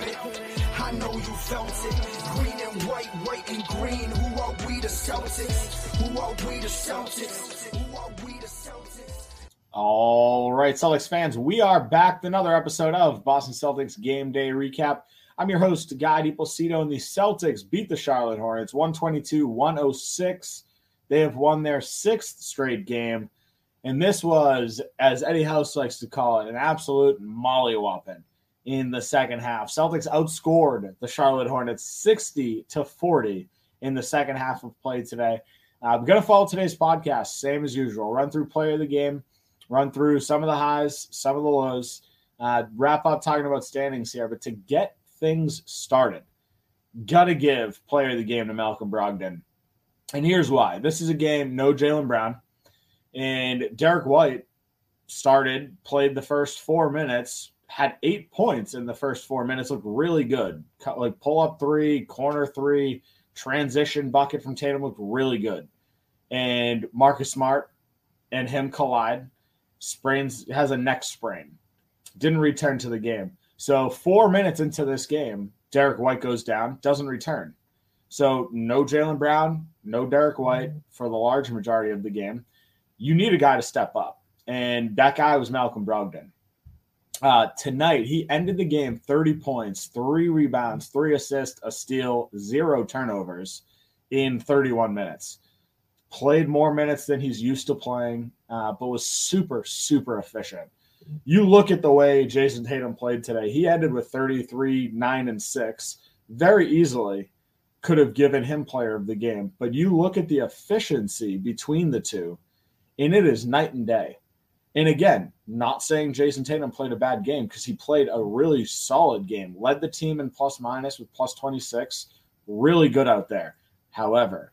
it. I know you felt it. Green and white, white and green. Who are we the Celtics? Who are we the Celtics? Who are we the Celtics? All right, Celtics fans, we are back with another episode of Boston Celtics Game Day Recap. I'm your host, Guy DiPlacido, and the Celtics beat the Charlotte Hornets 122 106. They have won their sixth straight game. And this was, as Eddie House likes to call it, an absolute mollywhopping in the second half. Celtics outscored the Charlotte Hornets 60 to 40 in the second half of play today. Uh, we're going to follow today's podcast, same as usual. Run through player of the game, run through some of the highs, some of the lows, uh, wrap up talking about standings here. But to get things started, got to give player of the game to Malcolm Brogdon. And here's why this is a game, no Jaylen Brown. And Derrick White started, played the first four minutes, had eight points in the first four minutes, looked really good. Like pull up three, corner three, transition bucket from Tatum looked really good. And Marcus Smart and him collide, sprains, has a neck sprain, didn't return to the game. So four minutes into this game, Derrick White goes down, doesn't return. So no Jaylen Brown, no Derrick White for the large majority of the game you need a guy to step up. And that guy was Malcolm Brogdon. Uh, tonight, he ended the game 30 points, three rebounds, three assists, a steal, zero turnovers in 31 minutes. Played more minutes than he's used to playing, uh, but was super, super efficient. You look at the way Jayson Tatum played today, he ended with 33, 9, and 6. Very easily could have given him player of the game. But you look at the efficiency between the two and it is night and day. And again, not saying Jayson Tatum played a bad game because he played a really solid game, led the team in plus minus with plus 26, really good out there. However,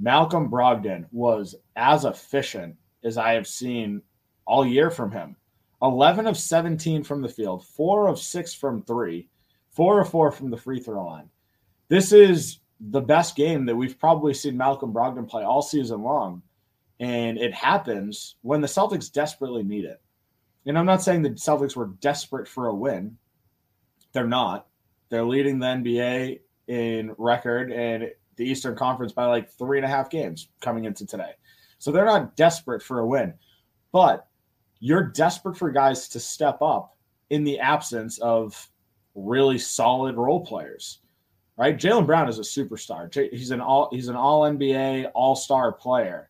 Malcolm Brogdon was as efficient as I have seen all year from him 11 of 17 from the field, four of six from three, four of four from the free throw line. This is the best game that we've probably seen Malcolm Brogdon play all season long. And it happens when the Celtics desperately need it. And I'm not saying the Celtics were desperate for a win. They're not. They're leading the NBA in record and the Eastern Conference by like three and a half games coming into today. So they're not desperate for a win. But you're desperate for guys to step up in the absence of really solid role players. Right? Jaylen Brown is a superstar. He's an all he's an all NBA, all-star player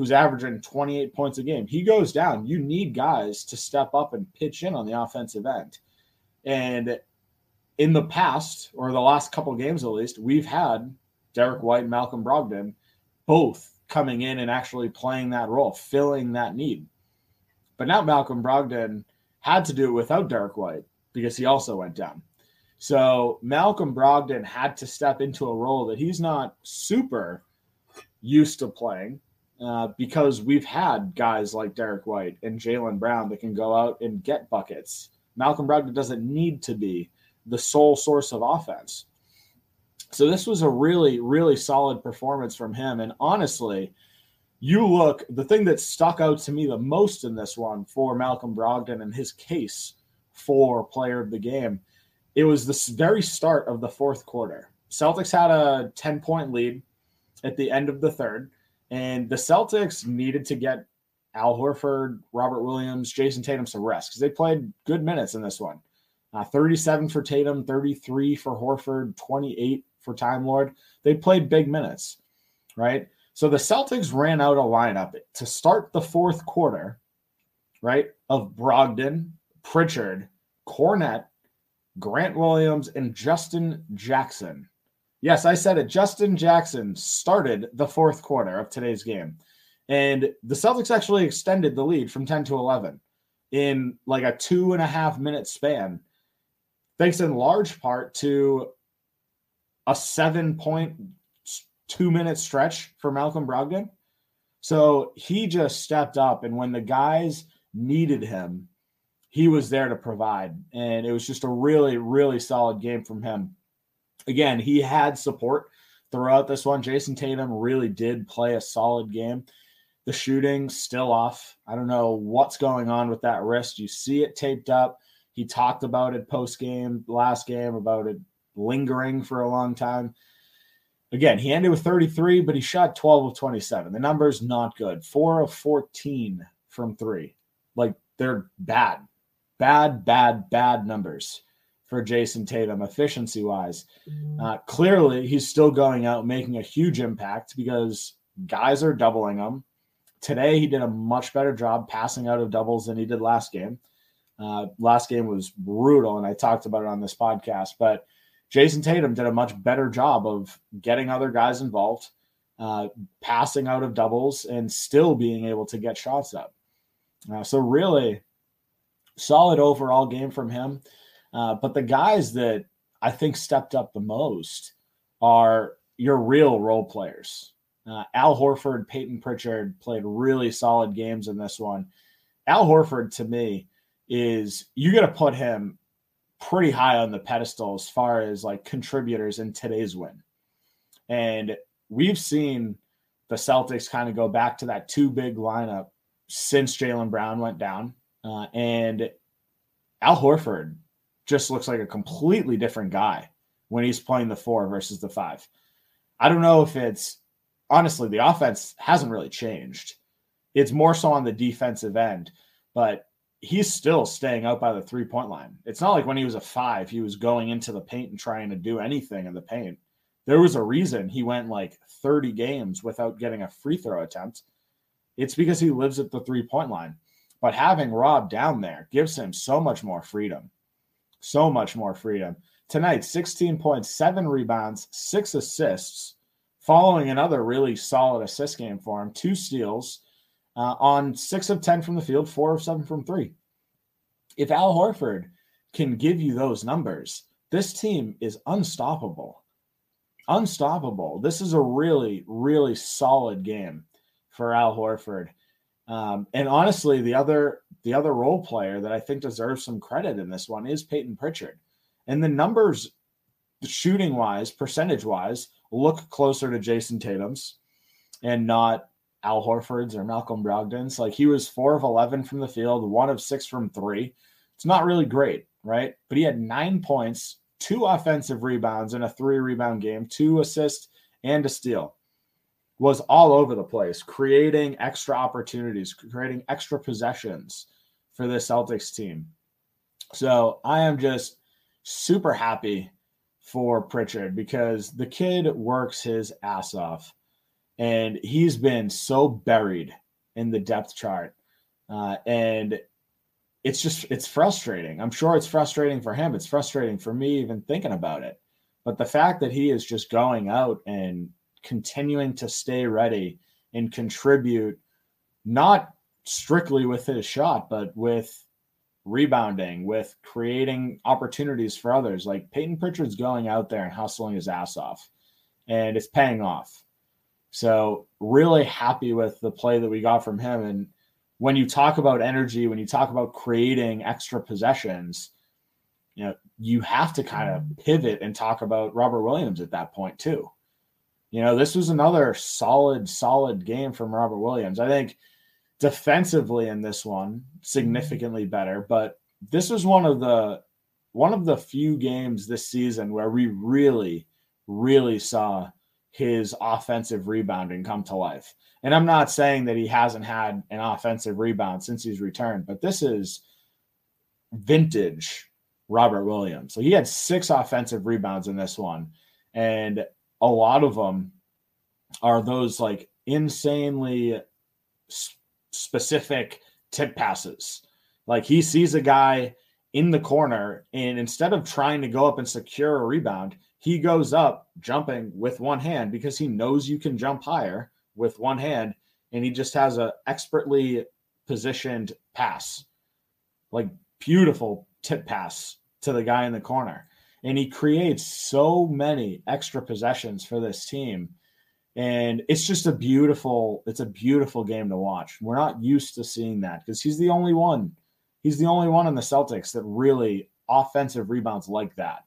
who's averaging 28 points a game. He goes down. You need guys to step up and pitch in on the offensive end. And in the past, or the last couple games at least, we've had Derrick White and Malcolm Brogdon both coming in and actually playing that role, filling that need. But now Malcolm Brogdon had to do it without Derrick White because he also went down. So Malcolm Brogdon had to step into a role that he's not super used to playing uh, because we've had guys like Derrick White and Jaylen Brown that can go out and get buckets. Malcolm Brogdon doesn't need to be the sole source of offense. So this was a really, really solid performance from him. And honestly, you look, the thing that stuck out to me the most in this one for Malcolm Brogdon and his case for player of the game, it was the very start of the fourth quarter. Celtics had a 10 point lead at the end of the third. And the Celtics needed to get Al Horford, Robert Williams, Jayson Tatum some rest because they played good minutes in this one. Uh, 37 for Tatum, 33 for Horford, 28 for Time Lord. They played big minutes, right? So the Celtics ran out a lineup to start the fourth quarter, right, of Brogdon, Pritchard, Kornet, Grant Williams, and Justin Jackson. Yes, I said it. Justin Jackson started the fourth quarter of today's game. And the Celtics actually extended the lead from 10 to 11 in like a two and a half minute span, thanks in large part to a seven point two minute stretch for Malcolm Brogdon. So he just stepped up, and when the guys needed him, he was there to provide. And it was just a really, really solid game from him again, he had support throughout this one. Jayson Tatum really did play a solid game. The shooting still off. I don't know what's going on with that wrist. You see it taped up. He talked about it post game, last game, about it lingering for a long time. Again, he ended with 33, but he shot 12 of 27. The number's not good. Four of 14 from three. Like they're bad, bad, bad, bad numbers for Jayson Tatum efficiency wise. Mm-hmm. Uh, clearly, he's still going out making a huge impact because guys are doubling him. Today, he did a much better job passing out of doubles than he did last game. Uh, last game was brutal, and I talked about it on this podcast. But Jayson Tatum did a much better job of getting other guys involved, uh, passing out of doubles, and still being able to get shots up. Uh, so, really solid overall game from him. Uh, but the guys that I think stepped up the most are your real role players. Uh, Al Horford, Payton Pritchard played really solid games in this one. Al Horford, to me, is you got to put him pretty high on the pedestal as far as like contributors in today's win. And we've seen the Celtics kind of go back to that two big lineup since Jaylen Brown went down. Uh, and Al Horford just looks like a completely different guy when he's playing the four versus the five. I don't know if it's honestly the offense hasn't really changed. It's more so on the defensive end, but he's still staying out by the three point line. It's not like when he was a five, he was going into the paint and trying to do anything in the paint. There was a reason he went like 30 games without getting a free throw attempt. It's because he lives at the three point line. But having Rob down there gives him so much more freedom. So much more freedom. Tonight, 16.7 rebounds, six assists, following another really solid assist game for him, two steals uh, on six of 10 from the field, four of seven from three. If Al Horford can give you those numbers, this team is unstoppable. Unstoppable. This is a really, really solid game for Al Horford. Um, and honestly, the other the other role player that I think deserves some credit in this one is Payton Pritchard. And the numbers, shooting wise, percentage wise, look closer to Jayson Tatum's and not Al Horford's or Malcolm Brogdon's. Like he was four of 11 from the field, one of six from three. It's not really great, right? But he had nine points, two offensive rebounds in a three rebound game, two assists, and a steal. Was all over the place, creating extra opportunities, creating extra possessions for the Celtics team. So I am just super happy for Pritchard because the kid works his ass off and he's been so buried in the depth chart. Uh, and it's just it's frustrating. I'm sure it's frustrating for him. It's frustrating for me even thinking about it. But the fact that he is just going out and continuing to stay ready and contribute, not strictly with his shot, but with rebounding, with creating opportunities for others. Like Payton Pritchard's going out there and hustling his ass off, and it's paying off. So really happy with the play that we got from him. And when you talk about energy, when you talk about creating extra possessions, you know, you have to kind of pivot and talk about Robert Williams at that point too. You know, this was another solid, solid game from Robert Williams. I think defensively in this one, significantly better, but this was one of the one of the few games this season where we really, really saw his offensive rebounding come to life. And I'm not saying that he hasn't had an offensive rebound since he's returned, but this is vintage Robert Williams. So he had six offensive rebounds in this one, and a lot of them are those like insanely specific tip passes. Like he sees a guy in the corner, and instead of trying to go up and secure a rebound, he goes up jumping with one hand because he knows you can jump higher with one hand and he just has a expertly positioned pass like beautiful tip pass to the guy in the corner and he creates so many extra possessions for this team. And it's just a beautiful it's a beautiful game to watch. We're not used to seeing that because he's the only one. He's the only one in the celtics that really offensive rebounds like that.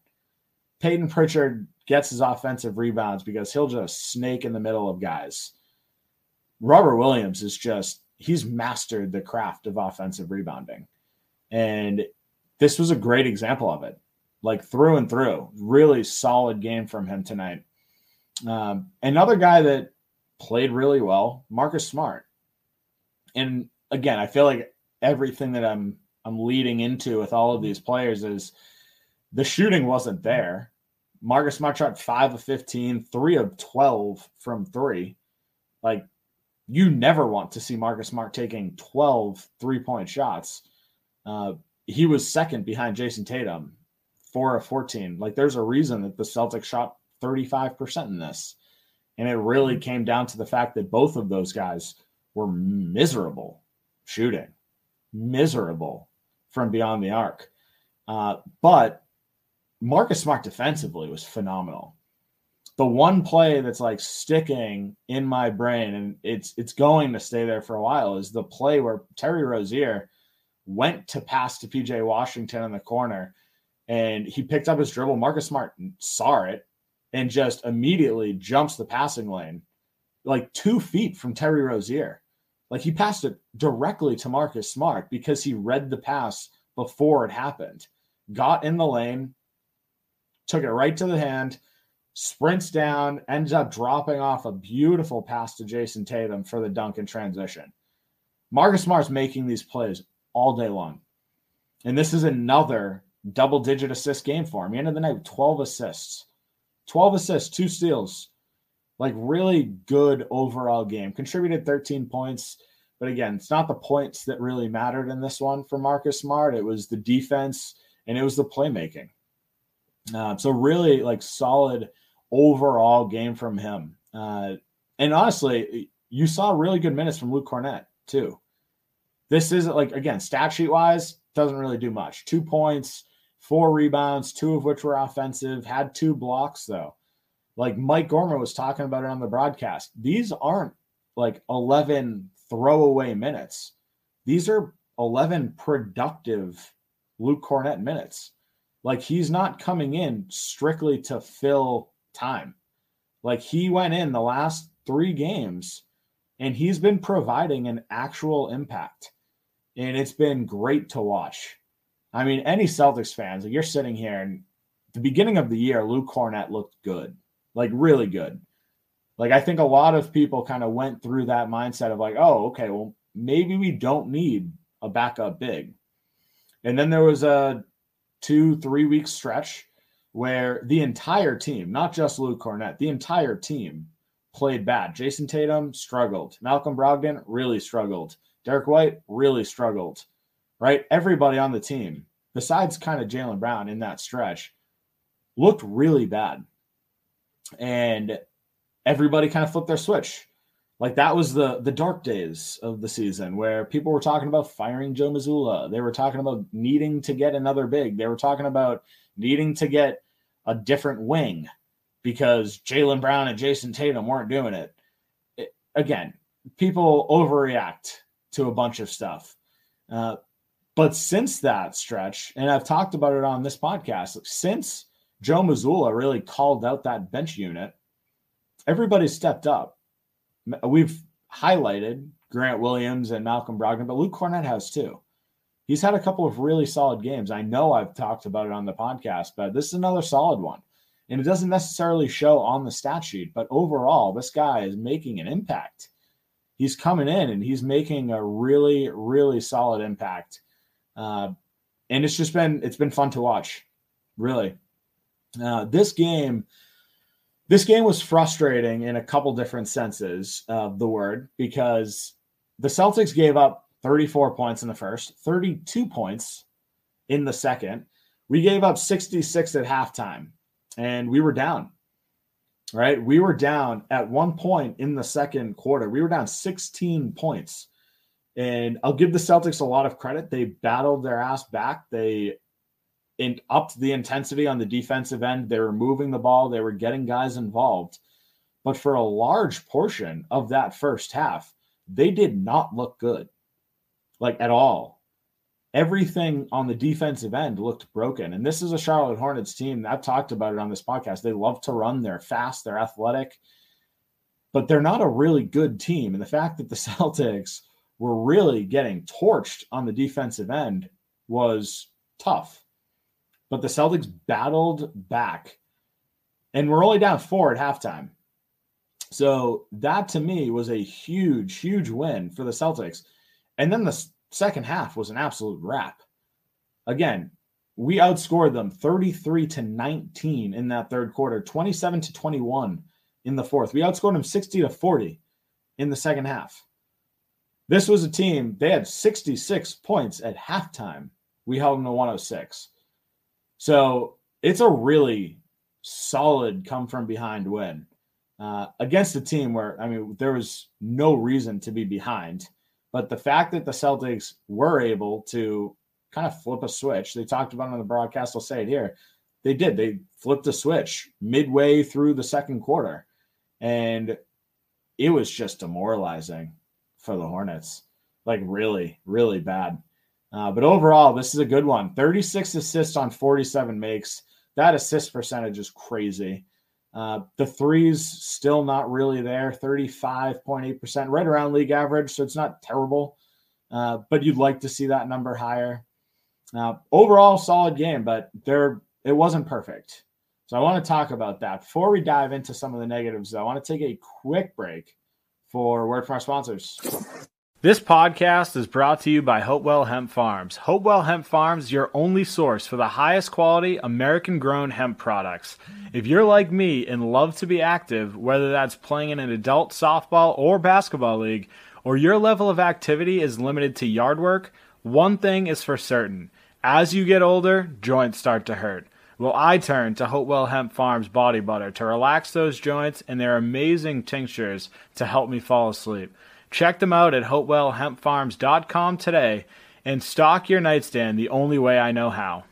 Payton Pritchard gets his offensive rebounds because he'll just snake in the middle of guys. Robert Williams is just he's mastered the craft of offensive rebounding. And this was a great example of it, like through and through. Really solid game from him tonight. Um, another guy that played really well, Marcus Smart. And again, I feel like everything that I'm I'm leading into with all of these players is the shooting wasn't there. Marcus Smart shot five of 15, three of 12 from three. Like, you never want to see Marcus Smart taking 12 three point shots. Uh, he was second behind Jayson Tatum, four of 14. Like, there's a reason that the Celtics shot 35% in this. And it really came down to the fact that both of those guys were miserable shooting, miserable from beyond the arc. Uh, but Marcus Smart defensively was phenomenal. The one play that's like sticking in my brain, and it's it's going to stay there for a while, is the play where Terry Rozier went to pass to PJ Washington in the corner, and he picked up his dribble. Marcus Smart saw it and just immediately jumps the passing lane, like two feet from Terry Rozier. Like he passed it directly to Marcus Smart because he read the pass before it happened, got in the lane, took it right to the hand, sprints down, ends up dropping off a beautiful pass to Jayson Tatum for the dunk in transition. Marcus Smart's making these plays all day long. And this is another double digit assist game for him. End of the night, 12 assists, 12 assists, two steals. Like really good overall game. Contributed 13 points. But again, it's not the points that really mattered in this one for Marcus Smart. It was the defense and it was the playmaking. Uh, so really like solid overall game from him. Uh, and honestly, you saw really good minutes from Luke Kornet, too. This isn't like again stat sheet wise doesn't really do much. Two points, four rebounds, two of which were offensive. Had two blocks though. Like Mike Gorman was talking about it on the broadcast. These aren't like 11 throwaway minutes. These are 11 productive Luke Kornet minutes. Like he's not coming in strictly to fill time. Like he went in the last three games and he's been providing an actual impact. And it's been great to watch. I mean, any Celtics fans, like you're sitting here and the beginning of the year, Luke Kornet looked good, like really good. Like I think a lot of people kind of went through that mindset of like, oh, okay, well, maybe we don't need a backup big. And then there was a two, three week stretch where the entire team, not just Luke Kornet, the entire team played bad. Jayson Tatum struggled. Malcolm Brogdon really struggled. Derrick White really struggled. Right? Everybody on the team, besides kind of Jaylen Brown in that stretch, looked really bad. And everybody kind of flipped their switch. Like that was the the dark days of the season where people were talking about firing Joe Mazzulla. They were talking about needing to get another big. They were talking about needing to get a different wing because Jaylen Brown and Jayson Tatum weren't doing it. it. Again, people overreact to a bunch of stuff. Uh, but since that stretch, and I've talked about it on this podcast, since Joe Mazzulla really called out that bench unit, everybody stepped up. We've highlighted Grant Williams and Malcolm Brogdon, but Luke Kornet has too. He's had a couple of really solid games. I know I've talked about it on the podcast, but this is another solid one. And it doesn't necessarily show on the stat sheet, but overall, this guy is making an impact. He's coming in and he's making a really, really solid impact. Uh, and it's just been it's been fun to watch, really. Uh, this game, this game was frustrating in a couple different senses of the word because the Celtics gave up 34 points in the first, 32 points in the second. We gave up 66 at halftime and we were down. Right? We were down at one point in the second quarter. We were down 16 points. And I'll give the Celtics a lot of credit. They battled their ass back. They in, upped the intensity on the defensive end. They were moving the ball, they were getting guys involved. But for a large portion of that first half, they did not look good, like at all. Everything on the defensive end looked broken. And this is a Charlotte Hornets team. I've talked about it on this podcast. They love to run, they're fast, they're athletic, but they're not a really good team. And the fact that the Celtics were really getting torched on the defensive end was tough. But the Celtics battled back, and we're only down four at halftime. So that to me was a huge, huge win for the Celtics. And then the second half was an absolute wrap. Again, we outscored them 33 to 19 in that third quarter, 27 to 21 in the fourth. We outscored them 60 to 40 in the second half. This was a team, they had 66 points at halftime. We held them to 106. So it's a really solid come from behind win uh, against a team where, I mean, there was no reason to be behind. But the fact that the Celtics were able to kind of flip a switch, they talked about on the broadcast, I'll say it here. They did. They flipped a switch midway through the second quarter. And it was just demoralizing for the Hornets. Like, really, really bad. Uh, but overall, this is a good one 36 assists on 47 makes. That assist percentage is crazy. Uh, the threes still not really there, 35.8%, right around league average. So it's not terrible, uh, but you'd like to see that number higher. Uh, overall, solid game, but there it wasn't perfect. So I want to talk about that. Before we dive into some of the negatives, though, I want to take a quick break for word from our sponsors. This podcast is brought to you by Hopewell Hemp Farms. Hopewell Hemp Farms, your only source for the highest quality American grown hemp products. If you're like me and love to be active, whether that's playing in an adult softball or basketball league, or your level of activity is limited to yard work, one thing is for certain. As you get older, joints start to hurt. Well, I turn to Hopewell Hemp Farms body butter to relax those joints and their amazing tinctures to help me fall asleep. Check them out at hopewellhempfarms.com today and stock your nightstand the only way I know how.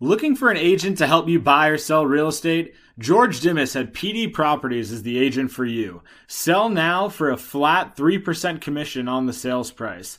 Looking for an agent to help you buy or sell real estate? George Dimas at PD Properties is the agent for you. Sell now for a flat 3% commission on the sales price.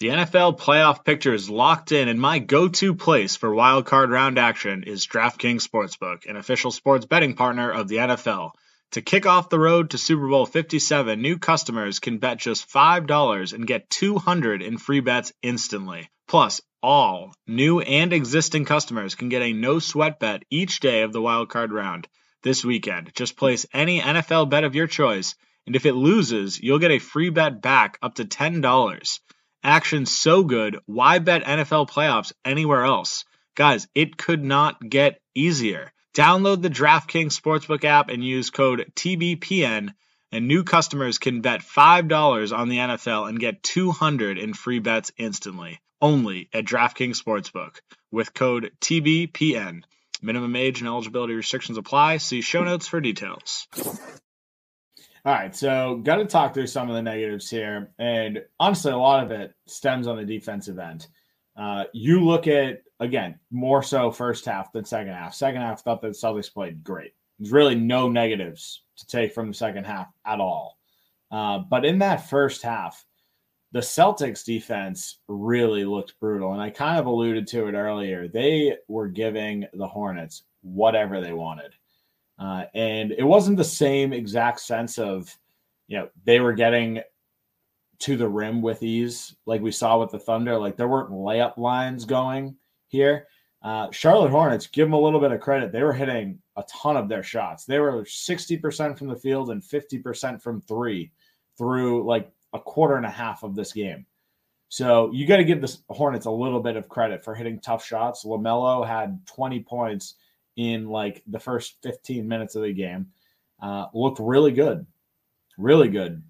The NFL playoff picture is locked in, and my go to place for wildcard round action is DraftKings Sportsbook, an official sports betting partner of the NFL. To kick off the road to Super Bowl 57, new customers can bet just $5 and get 200 in free bets instantly. Plus, all new and existing customers can get a no sweat bet each day of the wildcard round this weekend. Just place any NFL bet of your choice, and if it loses, you'll get a free bet back up to $10. Action so good, why bet NFL playoffs anywhere else? Guys, it could not get easier. Download the DraftKings Sportsbook app and use code TBPN, and new customers can bet $5 on the NFL and get 200 in free bets instantly. Only at DraftKings Sportsbook with code TBPN. Minimum age and eligibility restrictions apply. See show notes for details. All right, so got to talk through some of the negatives here, and honestly, a lot of it stems on the defensive end. Uh, you look at again more so first half than second half. Second half, thought that Celtics played great. There's really no negatives to take from the second half at all. Uh, but in that first half, the Celtics defense really looked brutal, and I kind of alluded to it earlier. They were giving the Hornets whatever they wanted. Uh, and it wasn't the same exact sense of, you know, they were getting to the rim with ease like we saw with the Thunder. Like there weren't layup lines going here. Uh, Charlotte Hornets, give them a little bit of credit. They were hitting a ton of their shots. They were 60% from the field and 50% from three through like a quarter and a half of this game. So you got to give the Hornets a little bit of credit for hitting tough shots. LaMelo had 20 points in like the first 15 minutes of the game. Uh, looked really good, really good.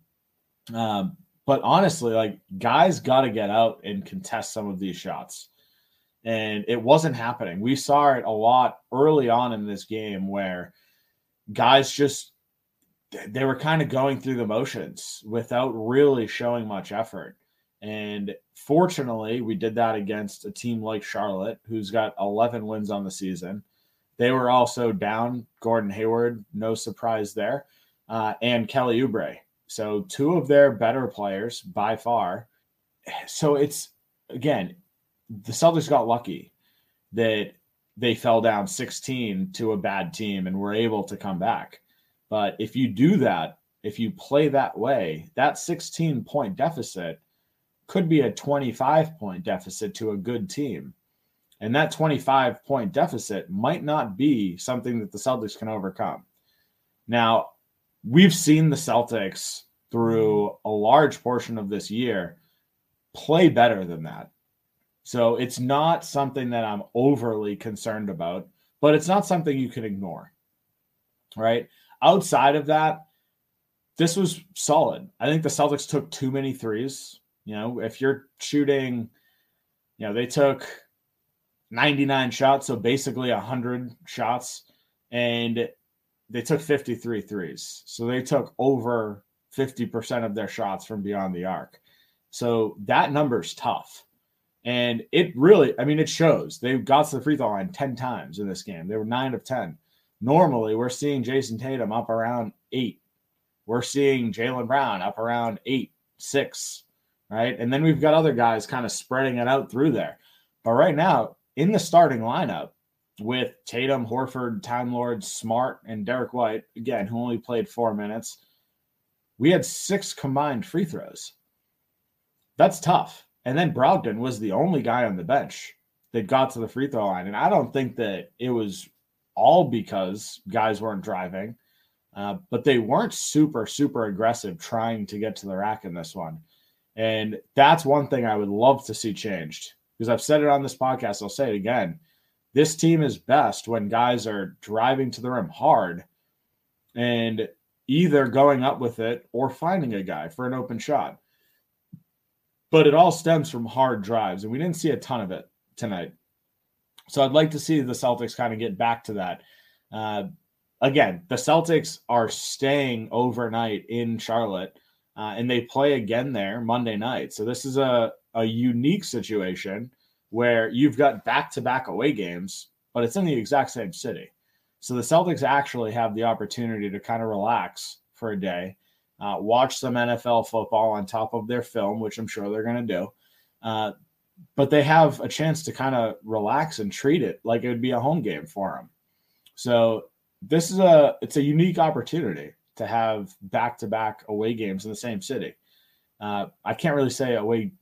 Um, but honestly, like guys got to get out and contest some of these shots. And it wasn't happening. We saw it a lot early on in this game where guys just they were kind of going through the motions without really showing much effort. And fortunately, we did that against a team like Charlotte, who's got 11 wins on the season They were also down Gordon Hayward, no surprise there, uh, and Kelly Oubre. So two of their better players by far. So it's again, the Celtics got lucky that they fell down 16 to a bad team and were able to come back. But if you do that, if you play that way, that 16 point deficit could be a 25 point deficit to a good team. And that 25 point deficit might not be something that the Celtics can overcome. Now, we've seen the Celtics through a large portion of this year play better than that. So it's not something that I'm overly concerned about, but it's not something you can ignore. Right. Outside of that, this was solid. I think the Celtics took too many threes. You know, if you're shooting, you know, they took 99 shots, so basically 100 shots, and they took 53 threes. So they took over 50% of their shots from beyond the arc. So that number's tough. And it really, I mean, it shows. They got to the free throw line 10 times in this game. They were nine of 10. Normally, we're seeing Jayson Tatum up around eight. We're seeing Jaylen Brown up around eight, six, right? And then we've got other guys kind of spreading it out through there. But right now, in the starting lineup with Tatum, Horford, Time Lord, Smart, and Derrick White, again, who only played four minutes, we had six combined free throws. That's tough. And then Brogdon was the only guy on the bench that got to the free throw line. And I don't think that it was all because guys weren't driving, uh, but they weren't super, super aggressive trying to get to the rack in this one. And that's one thing I would love to see changed because I've said it on this podcast. I'll say it again. This team is best when guys are driving to the rim hard and either going up with it or finding a guy for an open shot. But it all stems from hard drives, and we didn't see a ton of it tonight. So I'd like to see the Celtics kind of get back to that. Uh, again, the Celtics are staying overnight in Charlotte, uh, and they play again there Monday night. So this is a, a unique situation where you've got back to back away games, but it's in the exact same city. So the Celtics actually have the opportunity to kind of relax for a day, uh, watch some NFL football on top of their film, which I'm sure they're going to do. Uh, but they have a chance to kind of relax and treat it like it would be a home game for them. So this is a it's a unique opportunity to have back to back away games in the same city. Uh, I can't really say away.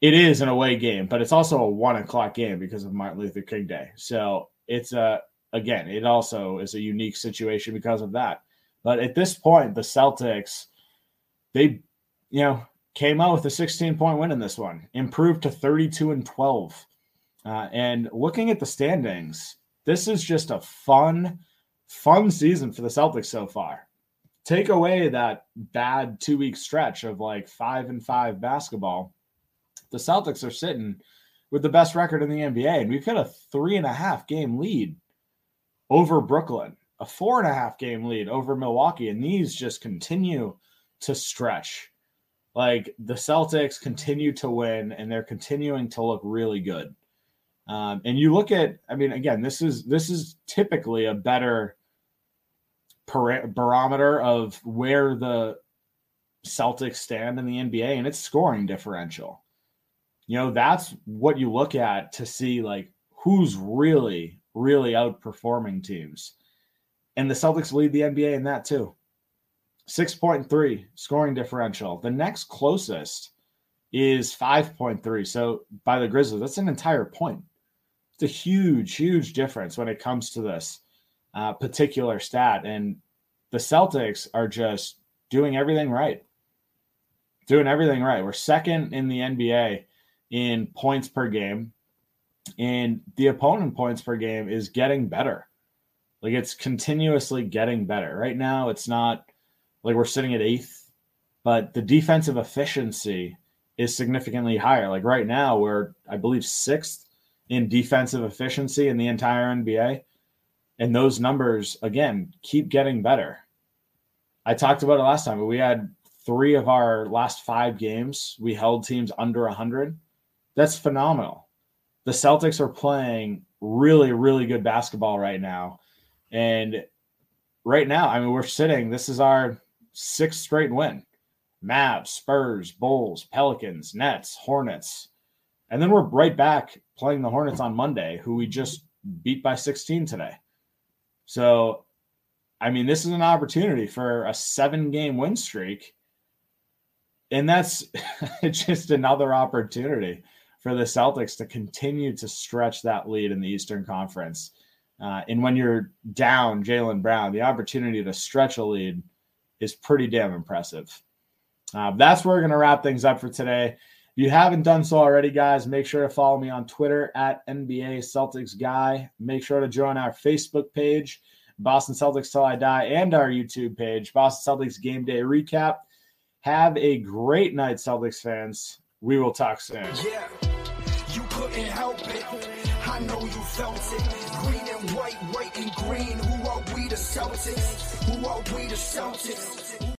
It is an away game, but it's also a one o'clock game because of Martin Luther King Day. So it's a again, it also is a unique situation because of that. But at this point, the Celtics, they, you know, came out with a 16 point win in this one, improved to 32 and 12. Uh, and looking at the standings, this is just a fun, fun season for the Celtics so far. Take away that bad two week stretch of like five and five basketball. The Celtics are sitting with the best record in the NBA, and we've got a three and a half game lead over Brooklyn, a four and a half game lead over Milwaukee, and these just continue to stretch. Like the Celtics continue to win, and they're continuing to look really good. Um, and you look at, I mean, again, this is this is typically a better barometer of where the Celtics stand in the NBA, and it's scoring differential. You know, that's what you look at to see like who's really really outperforming teams. And the Celtics lead the NBA in that too. 6.3 scoring differential. The next closest is 5.3. So by the Grizzlies, that's an entire point. It's a huge, huge difference when it comes to this uh, particular stat. And the Celtics are just doing everything right. Doing everything right. We're second in the NBA in points per game and the opponent points per game is getting better. Like it's continuously getting better. Right now, it's not like we're sitting at eighth, but the defensive efficiency is significantly higher. Like right now, we're, I believe, sixth in defensive efficiency in the entire NBA. And those numbers, again, keep getting better. I talked about it last time, but we had three of our last five games, we held teams under 100. That's phenomenal. the Celtics are playing really, really good basketball right now. And right now, I mean, we're sitting, this is our sixth straight win. Mavs, Spurs, Bulls, Pelicans, Nets, Hornets. And then we're right back playing the Hornets on Monday, who we just beat by 16 today. So, I mean, this is an opportunity for a seven game win streak. And that's just another opportunity for the Celtics to continue to stretch that lead in the Eastern Conference. Uh, and when you're down Jaylen Brown, the opportunity to stretch a lead is pretty damn impressive. Uh, that's where we're going to wrap things up for today. If you haven't done so already, guys, make sure to follow me on Twitter at NBA Celtics Guy. Make sure to join our Facebook page, Boston Celtics Till I Die, and our YouTube page, Boston Celtics Game Day Recap. Have a great night, Celtics fans. We will talk soon. Yeah, couldn't help it. I know you felt it. Green and white, white and green. Who are we the Celtics? Who are we the Celtics?